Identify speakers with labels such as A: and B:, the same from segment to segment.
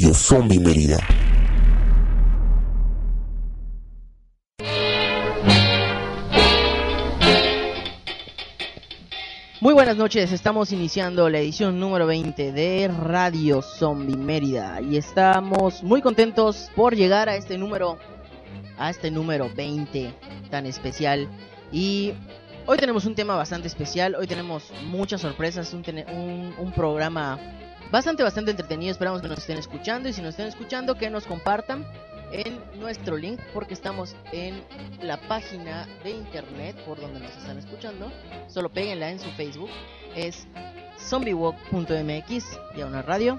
A: Radio Zombie Mérida.
B: Muy buenas noches, estamos iniciando la edición número 20 de Radio Zombie Mérida y estamos muy contentos por llegar a este número a este número 20 tan especial y hoy tenemos un tema bastante especial, hoy tenemos muchas sorpresas, un, un programa bastante bastante entretenido, esperamos que nos estén escuchando y si nos estén escuchando que nos compartan en nuestro link porque estamos en la página de internet por donde nos están escuchando solo péguenla en su Facebook, es zombiewalk.mx, ya una radio.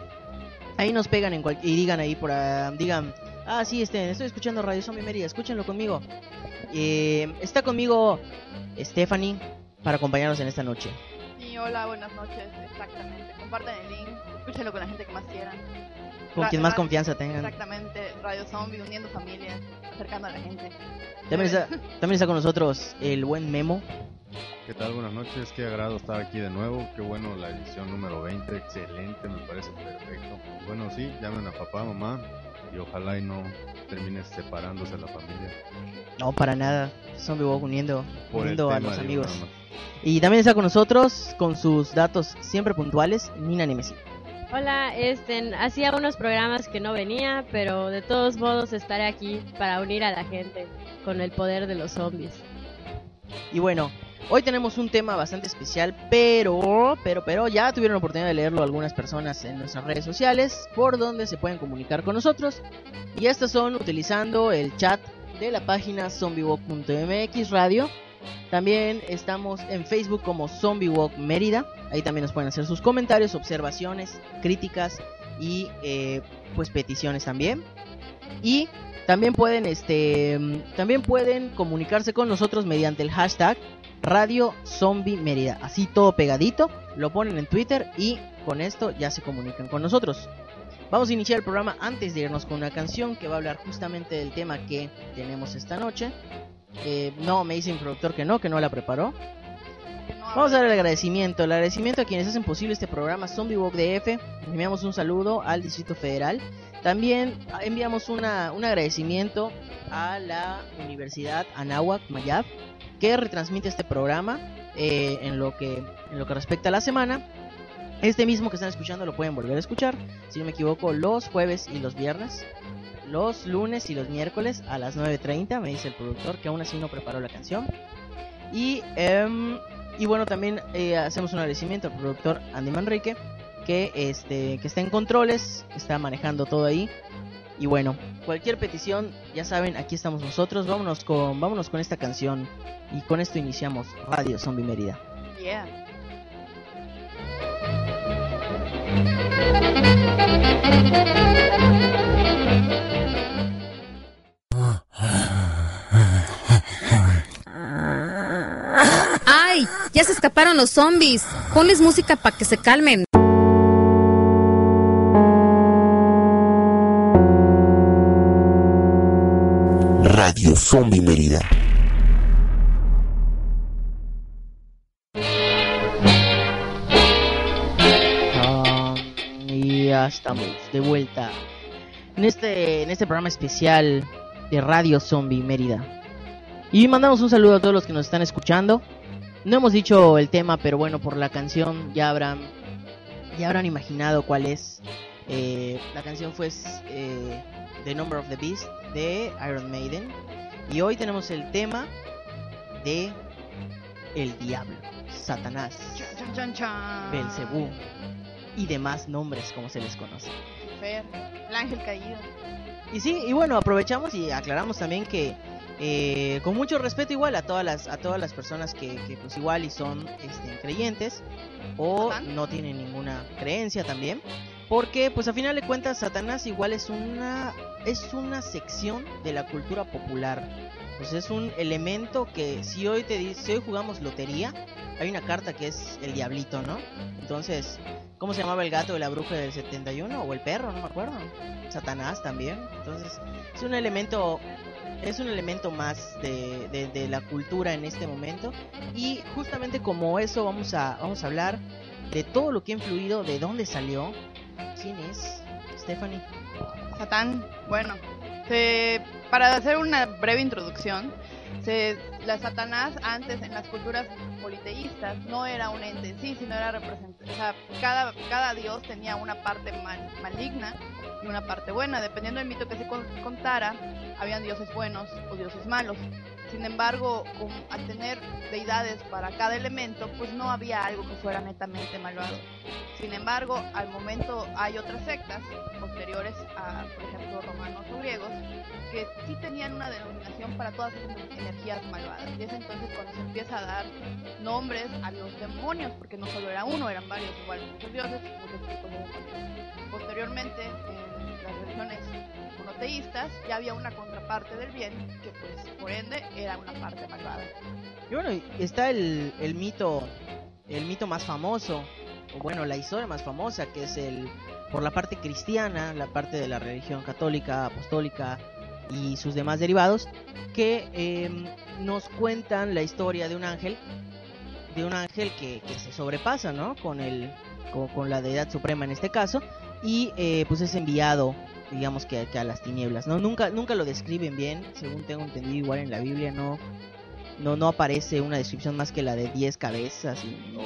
B: Ahí nos pegan en cual- y digan ahí por ah, digan, ah sí, este, estoy escuchando Radio Zombie Mérida, escúchenlo conmigo. Eh, está conmigo Stephanie para acompañarnos en esta noche.
C: Hola, buenas noches, exactamente. Compartan el link, escúchenlo con la gente que más quieran.
B: Con quien más confianza tengan.
C: Exactamente, Radio Zombie, uniendo familias, acercando a la gente.
B: También está, también está con nosotros el buen Memo.
D: ¿Qué tal? Buenas noches, qué agrado estar aquí de nuevo, qué bueno la edición número 20, excelente, me parece perfecto. Bueno, sí, llamen a papá, mamá y ojalá y no termine separándose la familia.
B: No, para nada. Zombie Walk uniendo,
D: Por
B: uniendo a los amigos. Y también está con nosotros, con sus datos siempre puntuales, Nina Nemesi.
E: Hola, este, hacía unos programas que no venía, pero de todos modos estaré aquí para unir a la gente con el poder de los zombies.
B: Y bueno, hoy tenemos un tema bastante especial, pero, pero, pero ya tuvieron la oportunidad de leerlo algunas personas en nuestras redes sociales, por donde se pueden comunicar con nosotros. Y estas son utilizando el chat de la página zombiewalk.mx radio. También estamos en Facebook como Zombie Walk Mérida. Ahí también nos pueden hacer sus comentarios, observaciones, críticas y eh, pues peticiones también. Y también pueden este también pueden comunicarse con nosotros mediante el hashtag Radio. Así todo pegadito, lo ponen en Twitter y con esto ya se comunican con nosotros. Vamos a iniciar el programa antes de irnos con una canción que va a hablar justamente del tema que tenemos esta noche. No, me dice mi productor que no, que no la preparó. Vamos a dar el agradecimiento, el agradecimiento a quienes hacen posible este programa Zombie Walk DF. Enviamos un saludo al Distrito Federal. También enviamos una, un agradecimiento a la Universidad Anáhuac Mayab que retransmite este programa eh, en, lo que, en lo que respecta a la semana. Este mismo que están escuchando lo pueden volver a escuchar, si no me equivoco, los jueves y los viernes. Los lunes y los miércoles a las 9.30, me dice el productor, que aún así no preparó la canción. Y, em, y bueno, también eh, hacemos un agradecimiento al productor Andy Manrique, que, este, que está en controles, que está manejando todo ahí. Y bueno, cualquier petición, ya saben, aquí estamos nosotros. Vámonos con, vámonos con esta canción. Y con esto iniciamos Radio Zombie Mérida.
C: Yeah.
F: Ya se escaparon los zombies. Ponles música para que se calmen.
A: Radio Zombie Mérida.
B: Ah, y ya estamos de vuelta en este, en este programa especial de Radio Zombie Mérida. Y mandamos un saludo a todos los que nos están escuchando. No hemos dicho el tema, pero bueno, por la canción ya habrán, ya habrán imaginado cuál es. Eh, la canción fue eh, The Number of the Beast de Iron Maiden. Y hoy tenemos el tema de El Diablo, Satanás. Belcebú y demás nombres como se les conoce.
C: Lucifer, el ángel caído.
B: Y sí, y bueno, aprovechamos y aclaramos también que eh, con mucho respeto igual a todas las a todas las personas que, que, pues igual y son este, creyentes o
C: Ajá.
B: no tienen ninguna creencia también, porque pues a final de cuentas Satanás igual es una es una sección de la cultura popular. Pues es un elemento que si hoy te si hoy jugamos lotería, hay una carta que es el diablito, ¿no? Entonces, ¿cómo se llamaba el gato de la bruja del 71 o el perro, no me acuerdo? Satanás también. Entonces, es un elemento es un elemento más de, de- la cultura en este momento. Y justamente como eso vamos a vamos a hablar de todo lo que ha influido, de dónde salió, quién es Stephanie.
C: Satán, bueno, se- para hacer una breve introducción, se, la Satanás antes en las culturas politeístas no era un ente en sí, sino era representante. O sea, cada, cada dios tenía una parte mal- maligna y una parte buena. Dependiendo del mito que se con- contara, habían dioses buenos o dioses malos. Sin embargo, con- al tener deidades para cada elemento, pues no había algo que fuera netamente malvado. Sin embargo, al momento hay otras sectas posteriores a, por ejemplo, romanos o griegos, que sí tenían una denominación para todas esas energías malvadas. Y es entonces cuando se empieza a dar nombres a los demonios, porque no solo era uno, eran varios, igual muchos dioses, muchos tipos de. Posteriormente, en las religiones monoteístas, ya había una contraparte del bien, que pues por ende era una parte malvada.
B: Y bueno, y está el, el mito, el mito más famoso, o bueno, la historia más famosa, que es el, por la parte cristiana, la parte de la religión católica, apostólica y sus demás derivados, que em, nos cuentan la historia de un ángel, de un ángel que, que se sobrepasa, ¿no? Con el, con, con la deidad suprema en este caso, y eh, pues es enviado digamos que, que a las tinieblas no nunca nunca lo describen bien según tengo entendido igual en la Biblia no no no aparece una descripción más que la de 10 cabezas y no,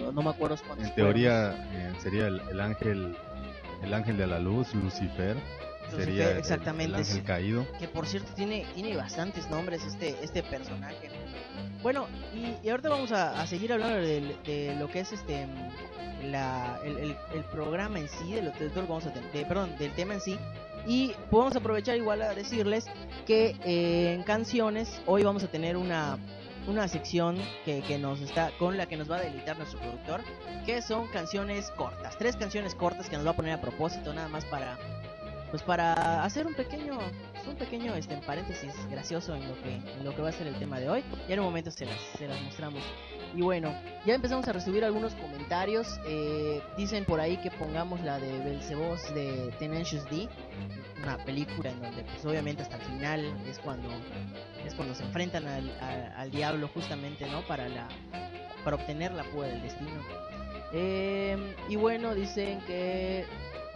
B: no- no me acuerdo
D: En teoría eh, sería el, el ángel el ángel de la luz, Lucifer. Sería el-
B: exactamente,
D: el, ángel caído.
B: que por cierto tiene tiene bastantes nombres este este personaje. Bueno y, y ahorita vamos a, a seguir hablando del- de, lo que es este la, el, el- el programa en sí de, lo, de todo lo que vamos a de- perdón del tema en sí. Y podemos aprovechar igual a decirles que eh, en canciones hoy vamos a tener una una sección que, que nos está con la que nos va a deleitar nuestro productor que son canciones cortas tres canciones cortas que nos va a poner a propósito nada más para pues para hacer un pequeño un pequeño este paréntesis gracioso en lo que en lo que va a ser el tema de hoy ya en un momento se las se las mostramos. Y bueno ya empezamos a recibir algunos comentarios eh, dicen por ahí que pongamos la de Belzebos de Tenacious D una película en donde pues obviamente hasta el final es cuando es cuando se enfrentan al, a- al diablo justamente no para la para obtener la púa del destino. Eh, y bueno dicen que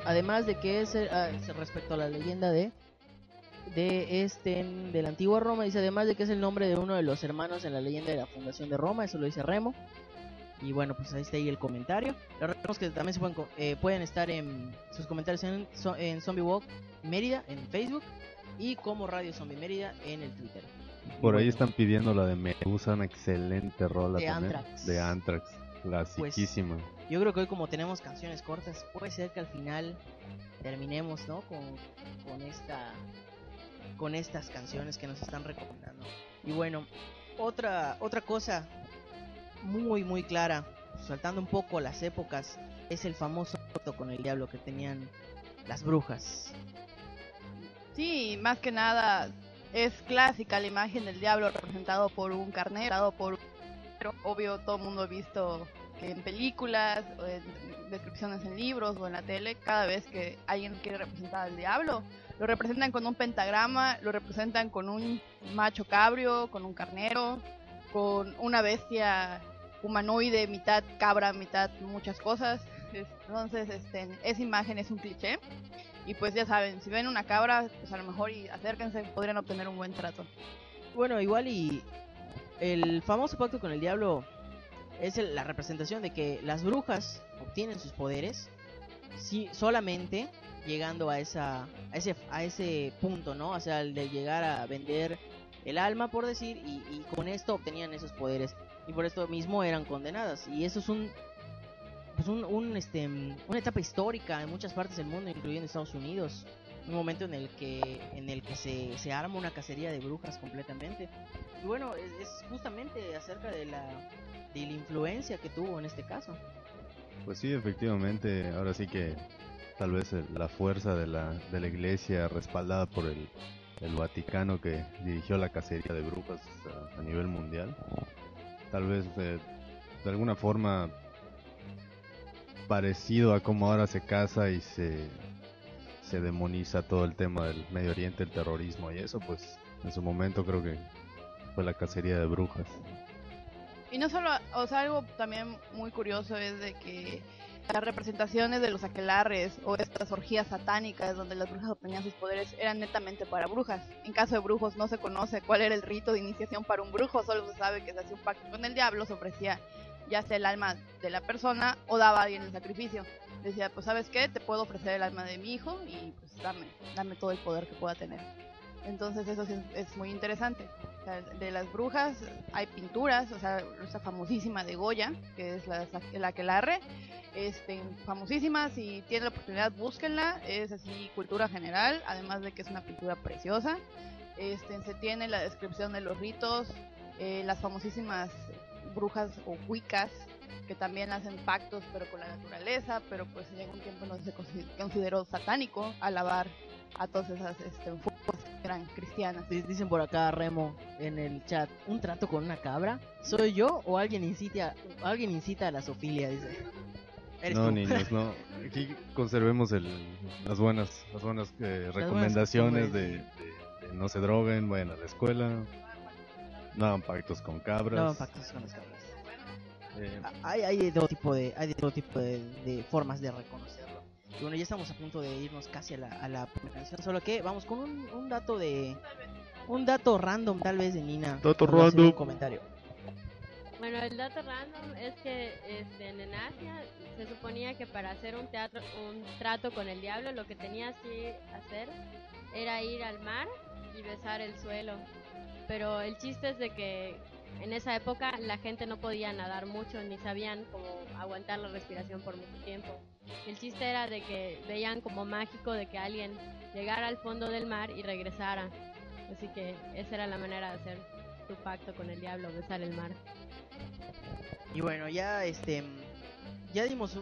B: además de que es eh, ah, respecto a la leyenda de de este de la antigua Roma dice además de que es el nombre de uno de los hermanos en la leyenda de la fundación de Roma eso lo dice Remo y bueno pues ahí está ahí el comentario les recordamos que también se pueden eh, pueden estar en sus comentarios en, en Zombie Walk Mérida en Facebook y como Radio Zombie Mérida en el Twitter
D: Por ahí están pidiendo la de Medusa, una excelente rola
B: De
D: también.
B: Anthrax.
D: De Anthrax, clasiquísima.
B: Yo creo que hoy como tenemos canciones cortas, puede ser que al final terminemos, ¿no? Con, con esta con estas canciones que nos están recomendando. Y bueno, otra otra cosa muy muy clara, saltando un poco las épocas, es el famoso pacto con el diablo que tenían las brujas.
C: Sí, más que nada es clásica la imagen del diablo representado por un carnero, dado por un pero obvio todo el mundo ha visto en películas, o en descripciones en libros o en la tele, cada vez que alguien quiere representar al diablo, lo representan con un pentagrama, lo representan con un macho cabrio, con un carnero, con una bestia humanoide, mitad cabra, mitad muchas cosas. Entonces, este, esa imagen es un cliché. Y pues ya saben, si ven una cabra, pues a lo mejor y acérquense, podrían obtener un buen trato.
B: Bueno, igual y el famoso pacto con el diablo es la representación de que las brujas obtienen sus poderes si solamente llegando a esa a ese a ese punto, ¿no? O sea, el de llegar a vender el alma por decir y, y con esto obtenían esos poderes y por esto mismo eran condenadas y eso es un pues un, un, este una etapa histórica en muchas partes del mundo, incluyendo Estados Unidos, un momento en el que en el que se, se arma una cacería de brujas completamente. Y bueno, es, justamente acerca de la de la influencia que tuvo en este caso.
D: Pues sí, efectivamente, ahora sí que tal vez la fuerza de la, de la iglesia respaldada por el, el Vaticano que dirigió la cacería de brujas a, nivel mundial, tal vez de alguna forma parecido a como ahora se caza y se, se demoniza todo el tema del Medio Oriente, el terrorismo y eso, pues en su momento creo que fue la cacería de brujas.
C: Y no solo, o sea, algo también muy curioso es de que las representaciones de los aquelarres o estas orgías satánicas donde las brujas obtenían sus poderes eran netamente para brujas. En caso de brujos no se conoce cuál era el rito de iniciación para un brujo, solo se sabe que se hacía un pacto con el diablo, se ofrecía ya sea el alma de la persona o daba a alguien el sacrificio. Decía, pues sabes qué, te puedo ofrecer el alma de mi hijo y pues dame, dame todo el poder que pueda tener. Entonces eso es, es muy interesante. De las brujas hay pinturas, o sea, esta famosísima de Goya, que es la, la aquelarre, este, famosísima, si tienen la oportunidad búsquenla, es así cultura general, además de que es una pintura preciosa. Este, se tiene la descripción de los ritos, eh, las famosísimas brujas o cuicas que también hacen pactos pero con la naturaleza, pero pues llega un tiempo donde se consi- consideró satánico alabar a todas esas este, cristianas.
B: Di- Dicen por acá Remo en el chat, ¿un trato con una cabra? ¿Soy yo o alguien incita, alguien incita a la sofilia? Dice. Eres
D: No,
B: tú.
D: niños, no. Aquí conservemos el, las buenas, las buenas eh, recomendaciones de,
B: costumbres.
D: de- de no se droguen, vayan a la escuela, no hagan pactos con cabras.
B: No, pactos con las cabras.
D: eh,
B: Hay, hay de todo tipo de, hay de todo tipo de, de formas de reconocerlo. Y bueno, ya estamos a punto de irnos casi a la, a la canción, solo que vamos con un, un dato de, un dato random tal vez de Nina.
D: Dato random.
B: Un comentario.
E: Bueno, el dato random es que este, en Asia se suponía que para hacer un teatro, un trato con el diablo, lo que tenías que hacer era ir al mar y besar el suelo. Pero el chiste es de que en esa época la gente no podía nadar mucho ni sabían cómo aguantar la respiración por mucho tiempo. El chiste era de que veían como mágico de que alguien llegara al fondo del mar y regresara. Así que esa era la manera de hacer tu pacto con el diablo, besar el mar.
B: Y bueno, ya este ya dimos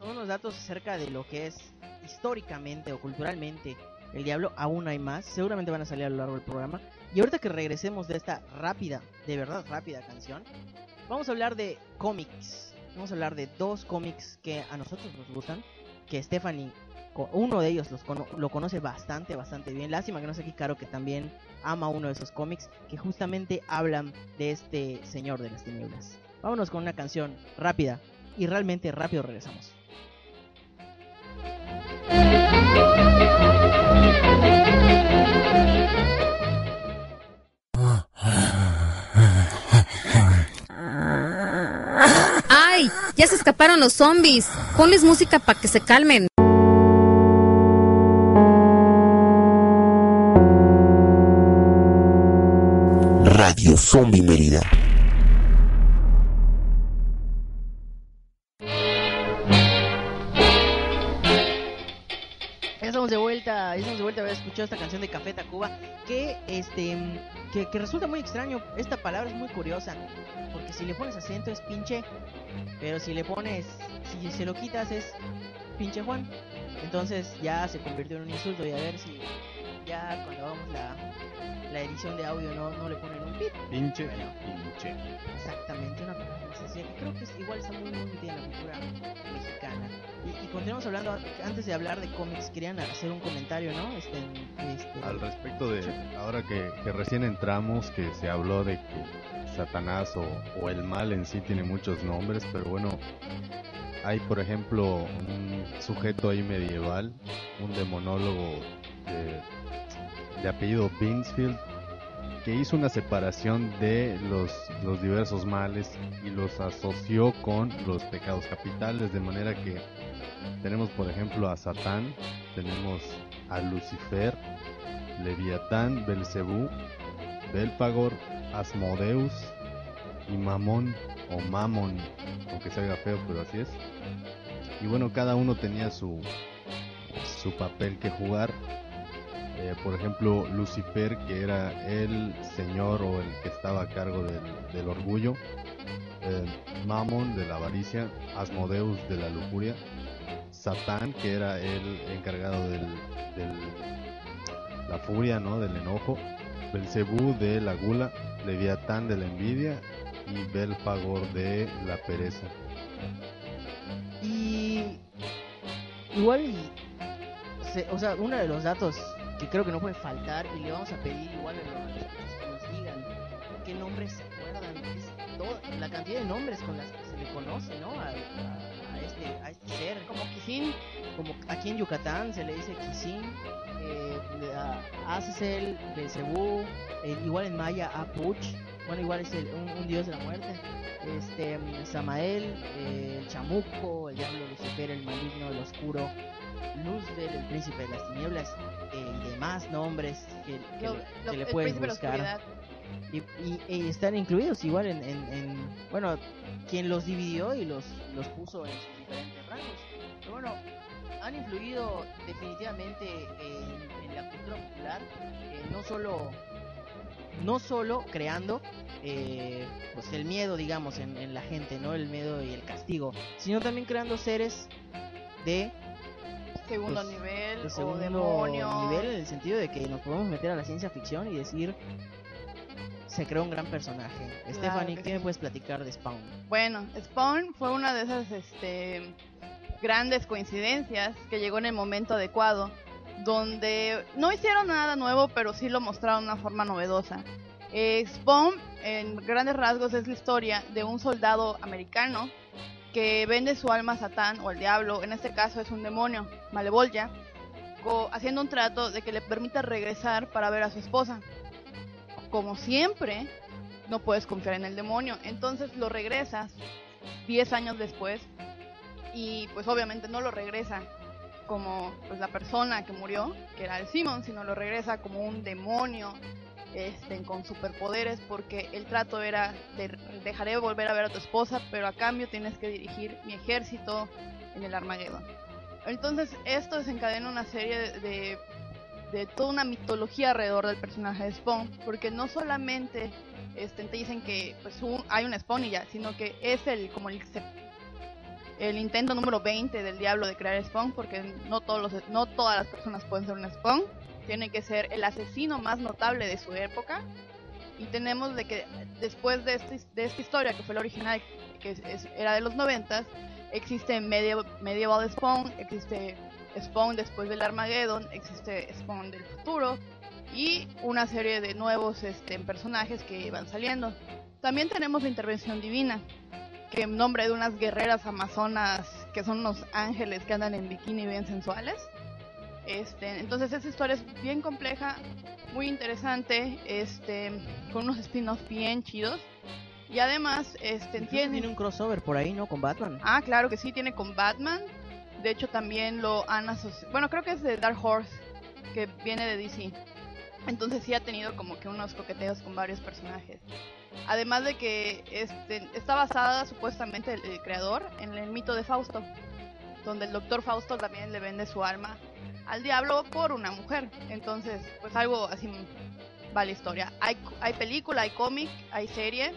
B: unos datos acerca de lo que es históricamente o culturalmente el diablo, aún hay más, seguramente van a salir a lo largo del programa. Y ahorita que regresemos de esta rápida, de verdad rápida canción, vamos a hablar de cómics. Vamos a hablar de dos cómics que a nosotros nos gustan, que Stephanie, uno de ellos los lo conoce bastante, bastante bien. Lástima que no sé aquí Caro que también ama uno de esos cómics que justamente hablan de este señor de las tinieblas. Vámonos con una canción rápida y realmente rápido regresamos.
F: Ya se escaparon los zombies. Ponles música para que se calmen.
A: Radio Zombie Mérida.
B: A haber escuchado esta canción de Café Tacuba que este que, que resulta muy extraño. Esta palabra es muy curiosa, porque si le pones acento es pinche, pero si le pones si se lo quitas es pinche Juan. Entonces ya se convirtió en un insulto y a ver si ya cuando hagamos la, la edición de audio no, no le ponen un pip.
D: pinche,
B: Bueno.
D: pinche.
B: Exactamente, una que creo que es, igual está muy, muy metida en la cultura mexicana. Y, y continuamos hablando, antes de hablar de cómics, querían hacer un comentario, ¿no? Este, este,
D: Al respecto de ahora que, que recién entramos, que se habló de que Satanás o, o el mal en sí tiene muchos nombres, pero bueno, hay por ejemplo un sujeto ahí medieval, un demonólogo de, apellido Binsfield, que hizo una separación de los, los diversos males y los asoció con los pecados capitales, de manera que tenemos por ejemplo a Satán, tenemos a Lucifer, Leviatán, Belcebú, Belpagor, Asmodeus y Mamón o Mamon, aunque se haga feo, pero así es. Y bueno, cada uno tenía su, su papel que jugar. Eh, por ejemplo, Lucifer, que era el señor o el que estaba a cargo del, del orgullo. Eh, Mamon, de la avaricia. Asmodeus, de la lujuria. Satán, que era el encargado del la furia, ¿no? Del enojo. Belcebú de la gula, Leviatán de la envidia y Belfagor de la pereza.
B: Y igual, se- o sea, uno de los datos que creo que no puede faltar y le vamos a pedir igual a los que nos digan qué nombres se acuerdan. La cantidad de nombres con las que se le conoce, ¿no? A, a- este, a este ser.
C: Como Kisin,
B: Como aquí en Yucatán se le dice Kisin, eh, Azazel, Belcebú, eh, igual en Maya Apuch, bueno, igual es el- un, un dios de la muerte. Este, Samael, eh, el Chamuco, el diablo Lucifer, el maligno, el oscuro, Luzbel, el príncipe de las tinieblas, eh, y demás nombres que, que
C: lo-
B: le-
C: lo-
B: que le
C: el
B: pueden buscar. Y, y- y están incluidos igual en, en- en- bueno quien los dividió y los los puso en sus diferentes rangos pero bueno han influido definitivamente en, en la cultura popular eh, no solo no solo creando eh, pues el miedo digamos en, en la gente no el miedo y el castigo sino también creando seres de,
C: Segundo
B: Pues,
C: nivel
B: de
C: o
B: segundo
C: demonio.
B: nivel en el sentido de que nos podemos meter a la ciencia ficción y decir se creó un gran personaje Stephanie ¿qué
C: sí.
B: me puedes platicar de Spawn?
C: Bueno, Spawn fue una de esas este, grandes coincidencias que llegó en el momento adecuado, donde no hicieron nada nuevo, pero sí lo mostraron de una forma novedosa. Eh, Spawn, en grandes rasgos, es la historia de un soldado americano que vende su alma a Satán o al diablo, en este caso es un demonio, Malevolya, co- haciendo un trato de que le permita regresar para ver a su esposa. Como siempre, no puedes confiar en el demonio. Entonces lo regresas 10 años después y pues obviamente no lo regresa como pues la persona que murió, que era el Simon, sino lo regresa como un demonio este, con superpoderes porque el trato era te dejaré volver a ver a tu esposa, pero a cambio tienes que dirigir mi ejército en el Armageddon. Entonces esto desencadena una serie de, de toda una mitología alrededor del personaje de Spawn, porque no solamente este, te dicen que pues un- hay un Spawn y ya, sino que es el como el, el intento número 20 del diablo de crear Spawn, porque no todos los, no todas las personas pueden ser un Spawn, tiene que ser el asesino más notable de su época. Y tenemos de que después de, este- de esta historia, que fue la original, que es- es- era de los 90, existe Medieval, Medieval Spawn, existe Spawn después del Armageddon, existe Spawn del futuro y una serie de nuevos este, personajes que van saliendo. También tenemos la intervención divina, que en nombre de unas guerreras amazonas que son unos ángeles que andan en bikini bien sensuales. Este, entonces esa historia es bien compleja, muy interesante, este, con unos spin-offs bien chidos. Y además, este, tiene...
B: tiene un crossover por ahí no con Batman
C: Ah, claro que sí, tiene con Batman. De hecho, también lo han asociado. Bueno, creo que es de Dark Horse, que viene de DC. Entonces sí ha tenido como que unos coqueteos con varios personajes. Además de que este, está basada supuestamente el, el creador en el mito de Fausto, donde el doctor Fausto también le vende su alma al diablo por una mujer. Entonces, pues algo así va la historia. Hay, hay película, hay cómic, hay serie,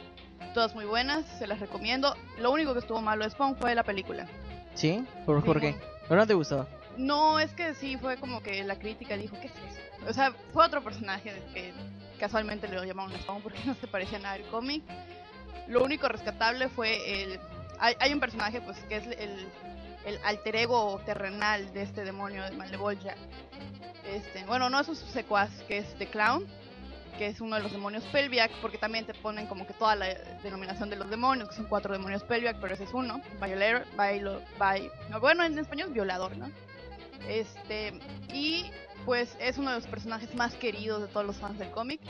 C: todas muy buenas, se las recomiendo. Lo único que estuvo malo de Spawn fue la película.
B: ¿Sí? ¿Por,
C: Sí,
B: por qué? ¿Pero no te gustó?
C: No, es que sí, fue como que la crítica dijo, ¿qué es eso? O sea, fue otro personaje que casualmente le llamaron Spawn porque no se parecía nada al cómic. Lo único rescatable fue el... Hay, hay un personaje pues que es el, el alter ego terrenal de este demonio de Malevolja. Este, bueno, no es un secuaz, que es The Clown, que es uno de los demonios Pelviac, porque también te ponen como que toda la denominación de los demonios, que son cuatro demonios Pelviac, pero ese es uno. Violator, vi- no, bueno, en español es violador, ¿no? Este, y pues es uno de los personajes más queridos de todos los fans del cómic.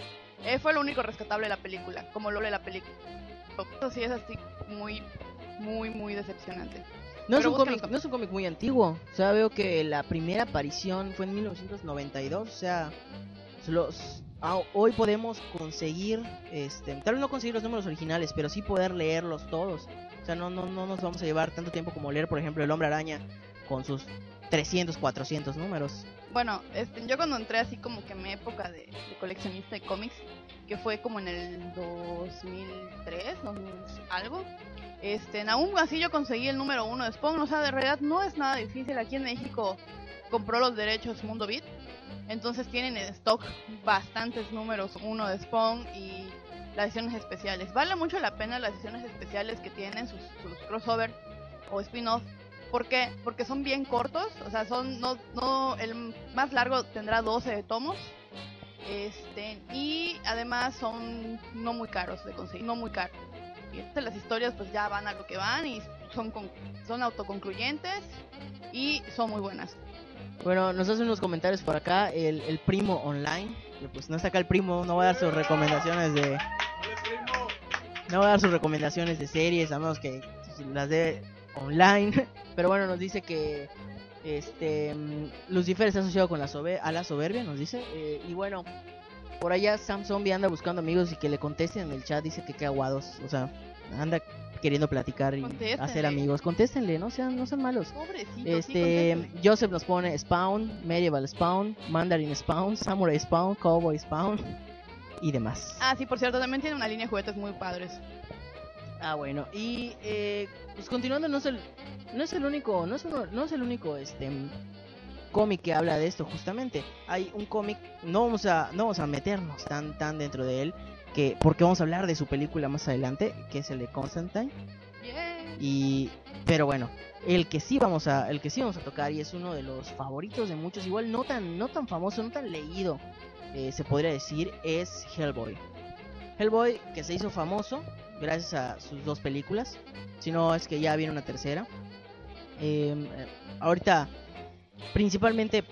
C: Eh, fue lo único rescatable de la película, como lo de la película. Eso sí es así muy, muy, muy decepcionante.
B: No es, un cómic, no es un cómic muy antiguo. O sea, veo que la primera aparición fue en 1992. O sea, los, ah, hoy podemos conseguir, este, tal vez no conseguir los números originales, pero sí poder leerlos todos. O sea, no, no, no nos vamos a llevar tanto tiempo como leer, por ejemplo, El Hombre Araña con sus 300, 400 números.
C: Bueno, este, yo cuando entré así como que en mi época de, coleccionista de cómics, que fue como en el 2003, 2000 algo, este, aún así yo conseguí el número uno de Spawn, o sea, de realidad no es nada difícil, aquí en México compró los derechos Mundo Beat, entonces tienen en stock bastantes números uno de Spawn y las ediciones especiales. Vale mucho la pena las ediciones especiales que tienen, sus, sus crossover o spin-off. ¿Por qué? Porque son bien cortos, o sea, son no, no el más largo tendrá 12 tomos. Este, y además son no muy caros de conseguir, no muy caros. Y entonces las historias pues ya van a lo que van y son, con- son autoconcluyentes y son muy buenas.
B: Bueno, nos hace unos comentarios por acá el, el primo online. Que pues no está acá el primo, no va a dar sus recomendaciones de. No va a dar sus recomendaciones de series, a menos que las dé online. Pero bueno, nos dice que este mm, Lucifer está asociado con la sobe- a la soberbia, nos dice. eh, y bueno, por allá Sam Zombie anda buscando amigos y que le contesten en el chat. Dice que qué aguados, o sea, anda queriendo platicar y hacer amigos. Contéstenle, no sean, no sean malos.
C: Pobrecito,
B: Este. Joseph nos pone Spawn, Medieval Spawn, Mandarin Spawn, Samurai Spawn, Cowboy Spawn y demás.
C: Ah, sí, por cierto, también tiene una línea de juguetes muy padres.
B: Ah, bueno, y eh, pues continuando, no es el, no es el único, no es, uno- no es el único este cómic que habla de esto justamente. Hay un cómic, no vamos a, no vamos a meternos tan, tan dentro de él, que porque vamos a hablar de su película más adelante, que es el de Constantine. Y pero bueno, el que sí vamos a el que sí vamos a tocar y es uno de los favoritos de muchos, igual no tan no tan famoso, no tan leído, eh, se podría decir, es Hellboy. Hellboy que se hizo famoso gracias a sus dos películas, si no es que ya viene una tercera. Eh, eh, ahorita principalmente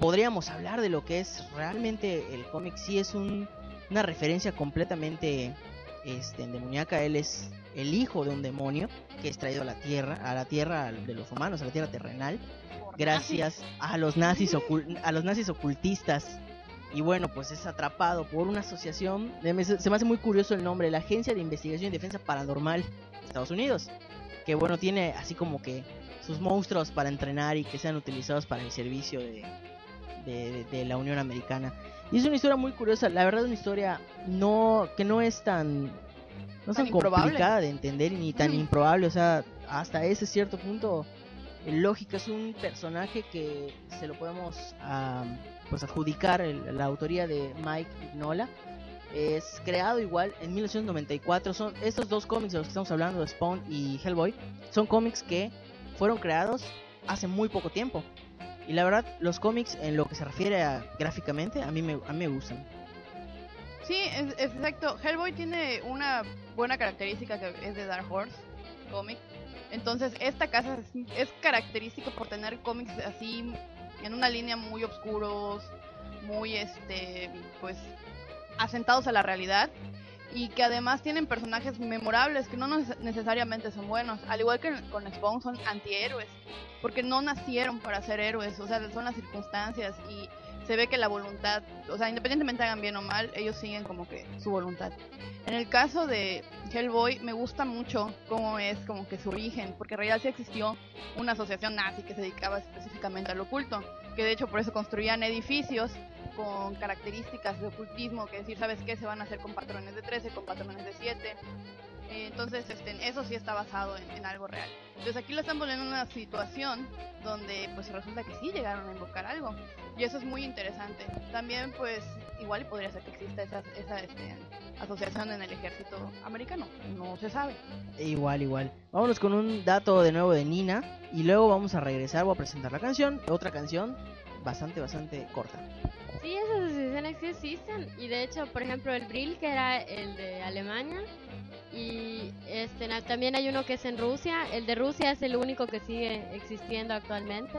B: podríamos hablar de lo que es realmente el cómic, sí es un- una referencia completamente este, endemoniaca, él es el hijo de un demonio que es traído a la tierra, a la tierra de los humanos, a la tierra terrenal, gracias a los nazis a los nazis ocultistas. Y bueno, pues es atrapado por una asociación, se me hace muy curioso el nombre, la Agencia de Investigación y Defensa Paranormal de Estados Unidos, que bueno, tiene así como que sus monstruos para entrenar y que sean utilizados para el servicio de, de, de la Unión Americana. Y es una historia muy curiosa, la verdad una historia no que no es tan no es
C: Tan
B: tan complicada de entender ni tan
C: Ujú.
B: improbable, o sea, hasta ese cierto punto eh, lógico es un personaje que se lo podemos pues adjudicar el- la autoría de Mike Mignola. Es creado igual en 1994. Son estos dos cómics de los que estamos hablando, Spawn y Hellboy, son cómics que fueron creados hace muy poco tiempo. Y la verdad, los cómics en lo que se refiere a gráficamente, a mí me, a mí me gustan.
C: Sí, es, es exacto. Hellboy tiene una buena característica que es de Dark Horse Comic. Entonces, esta casa es, es característica por tener cómics así en una línea muy oscuros, muy este, pues asentados a la realidad y que además tienen personajes memorables que no neces- necesariamente son buenos, al igual que con Spawn son antihéroes, porque no nacieron para ser héroes, o sea, son las circunstancias y se ve que la voluntad, o sea, independientemente hagan bien o mal, ellos siguen como que su voluntad. En el caso de Hellboy me gusta mucho cómo es como que su origen, porque en realidad sí existió una asociación nazi que se dedicaba específicamente al oculto, que de hecho por eso construían edificios con características de ocultismo, que decir, ¿sabes qué? Se van a hacer con patrones de 13, con patrones de 7. Eh, entonces, este, eso sí está basado en, en algo real. Entonces aquí lo están poniendo en una situación donde pues resulta que sí llegaron a invocar algo. Y eso es muy interesante. También pues igual podría ser que exista esa, esa este, asociación en el ejército americano. No se sabe.
B: Igual, igual. Vámonos con un dato de nuevo de Nina. Y luego vamos a regresar, voy a presentar la canción. Otra canción bastante, bastante corta.
E: Sí, esas asociaciones sí existen. Y de hecho, por ejemplo, el Brill, que era el de Alemania. Y este, también hay uno que es en Rusia. El de Rusia es el único que sigue existiendo actualmente.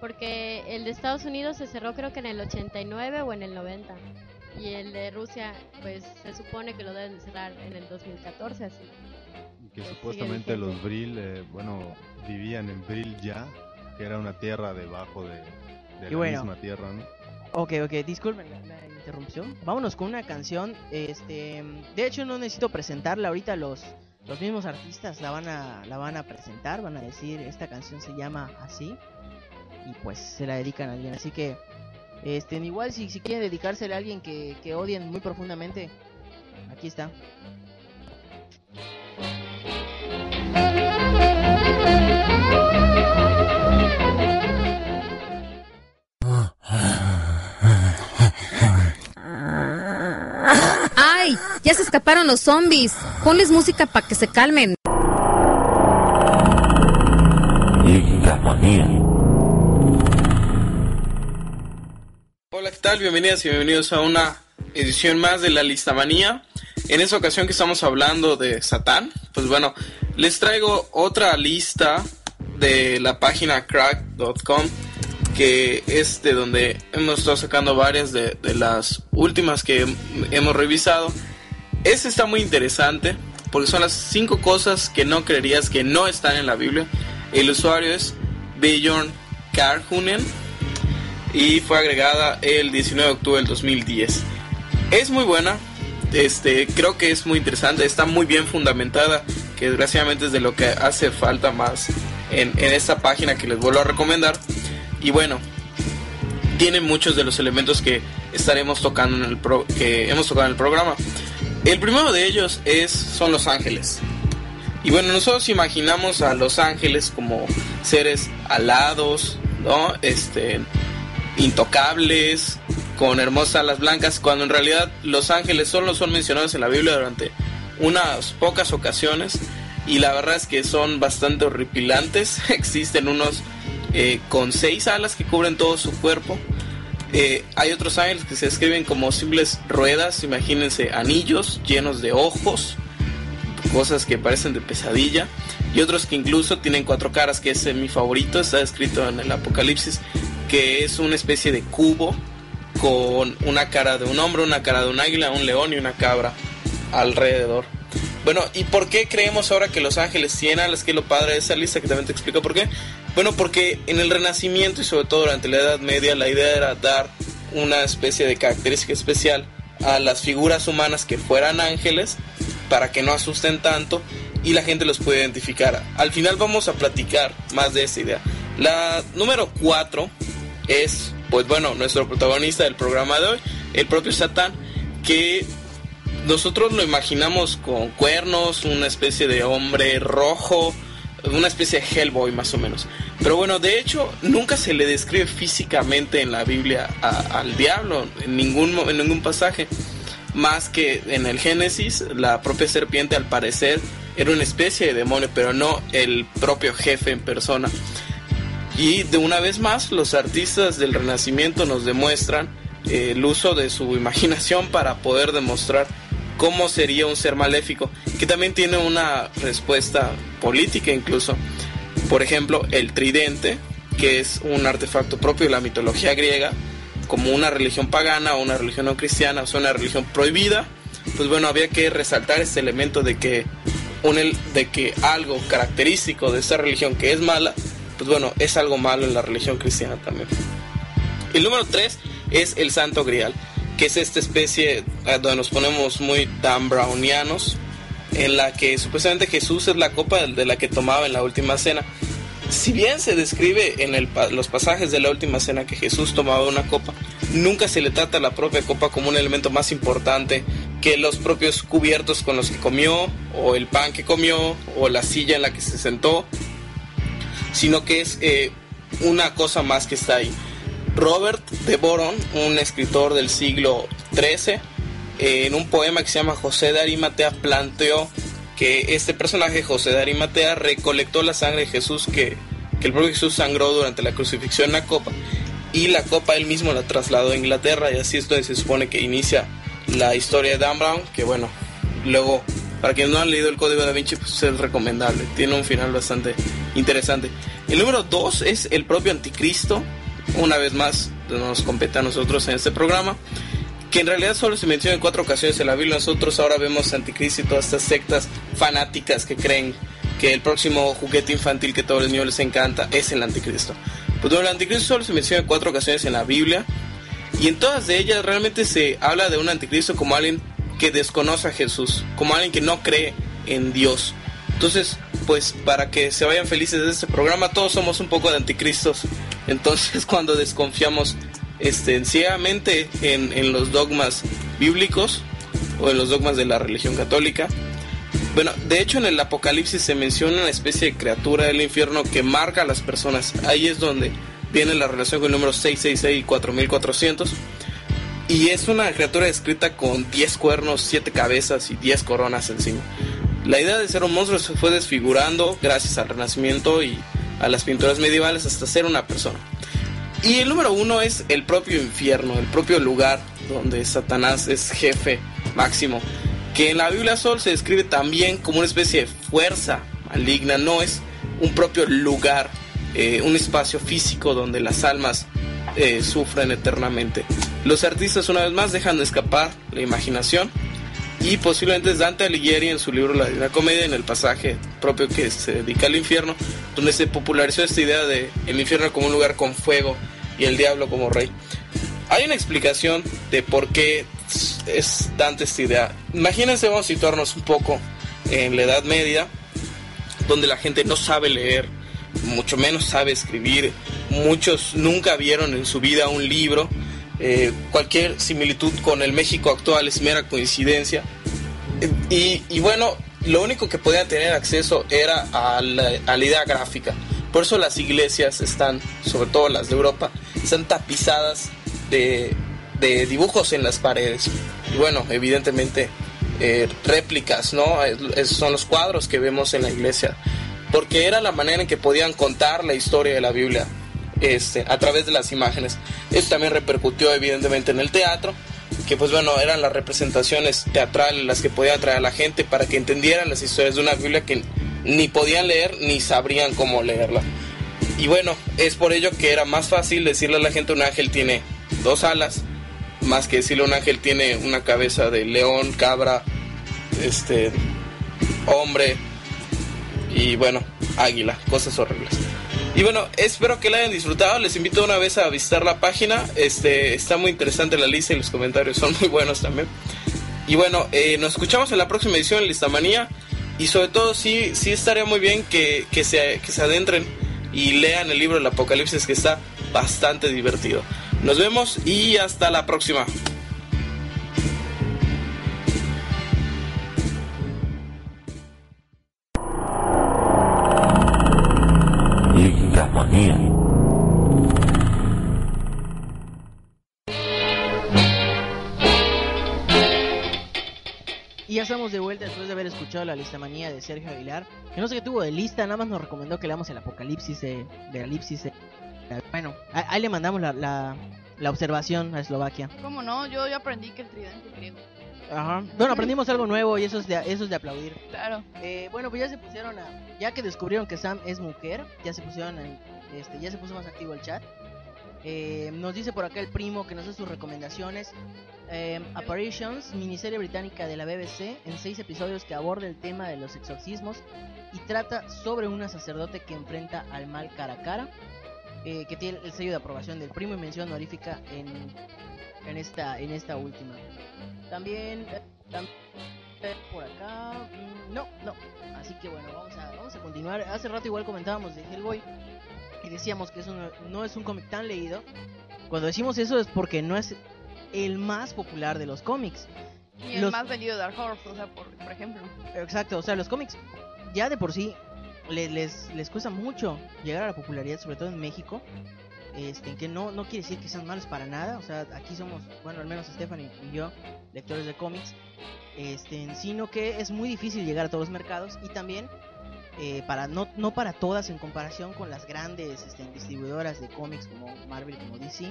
E: Porque el de Estados Unidos se cerró creo que en el 89 o en el 90. Y el de Rusia, pues se supone que lo deben de cerrar en el 2014, así.
D: Y que
E: Pues
D: supuestamente los Brill, eh, bueno, vivían en Brill ya, que era una tierra debajo de, la
B: bueno.
D: misma tierra, ¿no?
B: Ok, ok, disculpen la, interrupción. Vámonos con una canción. Este, de hecho, no necesito presentarla ahorita. Los, los mismos artistas la van a, la van a presentar. Van a decir esta canción se llama así y pues se la dedican a alguien. Así que, este, igual si, si quieren dedicársela a alguien que, que odien muy profundamente, aquí está.
F: Ya se escaparon los zombies. Ponles música para que se calmen.
G: Hola, ¿qué tal? Bienvenidas y bienvenidos a una edición más de la Listamanía. en esta ocasión que estamos hablando de Satán, pues bueno, les traigo otra lista de la página crack.com que es de donde hemos estado sacando varias de, de las últimas que hemos revisado. Este está muy interesante porque son las cinco cosas que no creerías que no están en la Biblia. El usuario es Bjorn Karhunen y fue agregada el 19 de octubre del 2010. Es muy buena, este, creo que es muy interesante, está muy bien fundamentada, que desgraciadamente es de lo que hace falta más en, en esta página que les vuelvo a recomendar. Y bueno, tiene muchos de los elementos que estaremos tocando en el pro, que hemos tocado en el programa. El primero de ellos es son los ángeles. Y bueno, nosotros imaginamos a los ángeles como seres alados, ¿no? Este intocables, con hermosas alas blancas, cuando en realidad los ángeles solo son mencionados en la Biblia durante unas pocas ocasiones y la verdad es que son bastante horripilantes. Existen unos eh, con seis alas que cubren todo su cuerpo. Eh, hay otros ángeles que se describen como simples ruedas, imagínense anillos llenos de ojos, cosas que parecen de pesadilla. Y otros que incluso tienen cuatro caras, que es mi favorito, está escrito en el Apocalipsis, que es una especie de cubo con una cara de un hombre, una cara de un águila, un león y una cabra alrededor. Bueno, ¿y por qué creemos ahora que los ángeles tienen alas? Que lo padre de esa lista que también te explico por qué. Bueno, porque en el Renacimiento y sobre todo durante la Edad Media la idea era dar una especie de característica especial a las figuras humanas que fueran ángeles para que no asusten tanto y la gente los puede identificar. Al final vamos a platicar más de esa idea. La número 4 es, pues bueno, nuestro protagonista del programa de hoy, el propio Satán, que nosotros lo imaginamos con cuernos, una especie de hombre rojo, una especie de Hellboy más o menos. Pero bueno, de hecho, nunca se le describe físicamente en la Biblia al diablo, en ningún, en ningún pasaje. Más que en el Génesis, la propia serpiente al parecer era una especie de demonio, pero no el propio jefe en persona. Y de una vez más, los artistas del Renacimiento nos demuestran eh, el uso de su imaginación para poder demostrar cómo sería un ser maléfico, que también tiene una respuesta política incluso. Por ejemplo, el tridente, que es un artefacto propio de la mitología griega, como una religión pagana o una religión no cristiana, o sea, una religión prohibida, pues bueno, había que resaltar ese elemento de que, de que algo característico de esa religión que es mala, pues bueno, es algo malo en la religión cristiana también. El número 3 es el Santo Grial, que es esta especie eh, donde nos ponemos muy tan brownianos, en la que supuestamente Jesús es la copa de la que tomaba en la última cena. Si bien se describe en los pasajes de la última cena que Jesús tomaba una copa, nunca se le trata la propia copa como un elemento más importante que los propios cubiertos con los que comió, o el pan que comió, o la silla en la que se sentó, sino que es eh, una cosa más que está ahí. Robert de Boron, un escritor del siglo XIII, en un poema que se llama José de Arimatea, planteó que este personaje, José de Arimatea, recolectó la sangre de Jesús que, que el propio Jesús sangró durante la crucifixión en la copa y la copa él mismo la trasladó a Inglaterra y así es donde se supone que inicia la historia de Dan Brown, que bueno, luego para quienes no han leído el Código da Vinci, pues es recomendable, tiene un final bastante interesante. El número 2 es el propio anticristo, una vez más nos compete a nosotros en este programa, que en realidad solo se menciona en cuatro ocasiones en la Biblia. Nosotros ahora vemos anticristo y todas estas sectas fanáticas que creen que el próximo juguete infantil que a todos los niños les encanta es el anticristo. Pues el anticristo solo se menciona en cuatro ocasiones en la Biblia y en todas de ellas realmente se habla de un anticristo como alguien que desconoce a Jesús, como alguien que no cree en Dios. Entonces, pues para que se vayan felices de este programa, todos somos un poco de anticristos. Entonces, cuando desconfiamos este, en, en los dogmas bíblicos o en los dogmas de la religión católica, bueno, de hecho en el Apocalipsis se menciona una especie de criatura del infierno que marca a las personas. Ahí es donde viene la relación con el número 666 y 4400. Y es una criatura descrita con 10 cuernos, 7 cabezas y 10 coronas encima. La idea de ser un monstruo se fue desfigurando gracias al Renacimiento y a las pinturas medievales hasta ser una persona. Y el número uno es el propio infierno, el propio lugar donde Satanás es jefe máximo. que en la Biblia Sol se describe también como una especie de fuerza maligna, no es un propio lugar, eh, un espacio físico donde las almas eh, sufren eternamente. Los artistas una vez más dejan de escapar la imaginación y posiblemente es Dante Alighieri en su libro La Comedia, en el pasaje propio que se dedica al infierno, donde se popularizó esta idea de el infierno como un lugar con fuego y el diablo como rey. Hay una explicación de por qué es Dante esta idea. Imagínense, vamos a situarnos un poco en la Edad Media, donde la gente no sabe leer, mucho menos sabe escribir, muchos nunca vieron en su vida un libro, eh, cualquier similitud con el México actual es mera coincidencia. Y, y bueno, lo único que podían tener acceso era a la, a idea gráfica. Por eso las iglesias están, sobre todo las de Europa, están tapizadas de, dibujos en las paredes. Y bueno, evidentemente eh, réplicas, ¿no? Son los cuadros que vemos en la iglesia. Porque era la manera en que podían contar la historia de la Biblia este, a través de las imágenes. Esto también repercutió evidentemente en el teatro, que pues bueno, eran las representaciones teatrales las que podían atraer a la gente para que entendieran las historias de una Biblia que ni podían leer ni sabrían cómo leerla. Y bueno, es por ello que era más fácil decirle a la gente un ángel tiene dos alas, más que decirle un ángel tiene una cabeza de león, cabra, este, hombre y bueno, águila, cosas horribles. Y bueno, espero que la hayan disfrutado. Les invito una vez a visitar la página. Este está muy interesante la lista y los comentarios son muy buenos también. Y bueno, eh, nos escuchamos en la próxima edición de Listamanía. Y sobre todo, sí, sí estaría muy bien que, que, se, que se adentren y lean el libro del Apocalipsis, que está bastante divertido. Nos vemos y hasta la próxima.
B: Estamos de vuelta después de haber escuchado la lista manía de Sergio Aguilar. Que no sé qué tuvo de lista, nada más nos recomendó que leamos el apocalipsis de, de Elipsis. de- bueno, ahí, le mandamos la, la, la observación a Eslovaquia.
C: ¿Cómo no? Yo ya aprendí que el tridente griego.
B: Ajá. Bueno, aprendimos algo nuevo y eso es de, eso es de aplaudir.
C: Claro.
B: Eh, bueno, pues ya se pusieron a. Ya que descubrieron que Sam es mujer, ya se pusieron en- este, ya se puso más activo el chat. Eh, nos dice por acá el primo que nos da sus recomendaciones. Eh, Apparitions, miniserie británica de la BBC, en seis episodios que aborda el tema de los exorcismos y trata sobre una sacerdote que enfrenta al mal cara a cara, eh, que tiene el sello de aprobación del primo y mención honorífica en, en esta en esta última. También, tam- eh, por acá, mm, no, no. Así que bueno, vamos a, vamos a continuar. Hace rato igual comentábamos de Hellboy y decíamos que eso no, no es un cómic tan leído. Cuando decimos eso es porque no es el más popular de los cómics.
C: Y el
B: Los-
C: más vendido de Dark Horse, o sea, por, por ejemplo.
B: Exacto, o sea, los cómics ya de por sí le- les, les cuesta mucho llegar a la popularidad, sobre todo en México. Este, que no, no quiere decir que sean malos para nada. O sea, aquí somos, bueno, al menos Stephanie y yo, lectores de cómics. Este, sino que es muy difícil llegar a todos los mercados y también eh, para no, no para todas en comparación con las grandes este, distribuidoras de cómics como Marvel como DC,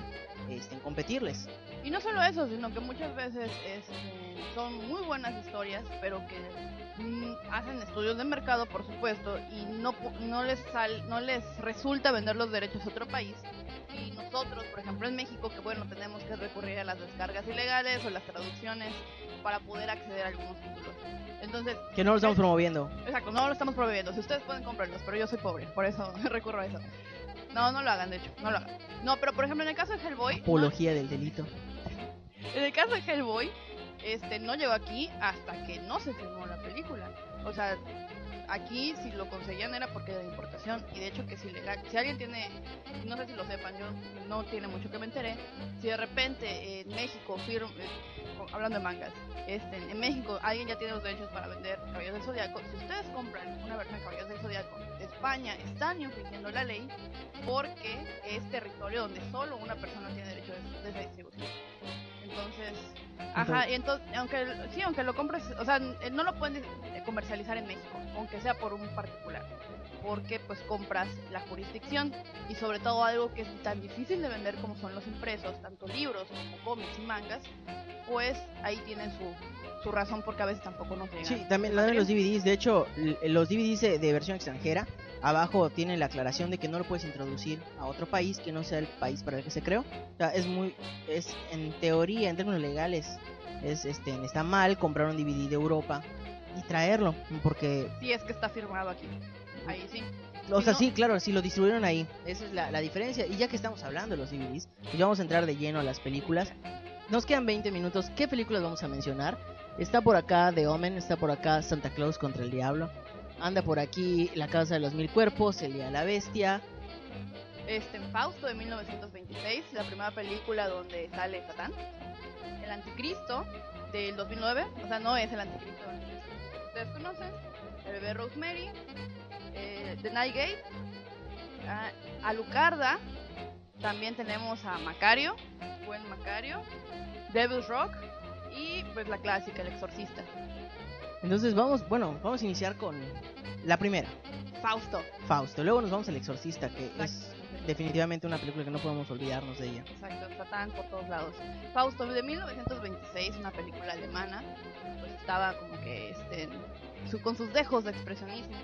B: este, en competirles.
C: Y no solo eso, sino que muchas veces este, son muy buenas historias, pero que mm, hacen estudios de mercado, por supuesto, y no, no, les sal, no les resulta vender los derechos a otro país. Y nosotros, por ejemplo, en México, que bueno, tenemos que recurrir a las descargas ilegales o las traducciones para poder acceder a algunos títulos. Entonces,
B: Que no lo estamos promoviendo.
C: Exacto, no lo estamos promoviendo. Si ustedes pueden comprarlos, pero yo soy pobre, por eso recurro a eso. No, no lo hagan, de hecho, no lo hagan. No, pero por ejemplo, en el caso de Hellboy, no-
B: Apología del delito.
C: en el caso de Hellboy, este no llegó aquí hasta que no se filmó la película. O sea, aquí si lo conseguían era porque era de importación y de hecho que ilegal. Si alguien tiene, no sé si lo sepan, yo no tiene mucho que me enteré, si de repente en México firma, hablando de mangas, este, en México alguien ya tiene los derechos para vender Caballeros del Zodiaco, si ustedes compran una versión de Caballeros del Zodiaco España, están infringiendo la ley porque es territorio donde solo una persona tiene derecho de, de distribución. Entonces, ajá, y entonces, aunque, sí, aunque lo compres, o sea, no lo pueden eh, comercializar en México, aunque sea por un particular, porque pues compras la jurisdicción y sobre todo algo que es tan difícil de vender como son los impresos, tanto libros como cómics y mangas, pues ahí tienen su, su razón porque a veces tampoco nos llegan.
B: Sí, también la de los DVDs. De hecho, los DVDs de, de versión extranjera, abajo tienen la aclaración de que no lo puedes introducir a otro país que no sea el país para el que se creó. O sea, es muy, es en teoría, en términos legales, es este, está mal comprar un DVD de Europa y traerlo, porque,
C: Sí, es que está firmado aquí. Ahí sí.
B: o
C: Si
B: sea,
C: no-
B: sí, claro, si lo distribuyeron ahí, esa es la, la diferencia. Y ya que estamos hablando de los DVDs, pues ya vamos a entrar de lleno a las películas. Nos quedan 20 minutos. ¿Qué películas vamos a mencionar? Está por acá The Omen, está por acá Santa Claus contra el Diablo. Anda por aquí La Casa de los Mil Cuerpos, El Día de la Bestia.
C: Este, en Fausto de 1926, la primera película donde sale Satán. El Anticristo del 2009, o sea, no es el Anticristo que ustedes conocen. El bebé Rosemary, eh, The Night Gate, a Alucarda, también tenemos a Macario, buen Macario, Devil's Rock y pues la clásica, El Exorcista.
B: Entonces vamos, bueno, vamos a iniciar con la primera,
C: Fausto.
B: Fausto. Luego nos vamos al Exorcista, que es
C: Exacto.
B: definitivamente una película que no podemos olvidarnos de ella.
C: Exacto, Satán por todos lados. Fausto de 1926, una película alemana, pues estaba como que este, su- con sus dejos de expresionismo.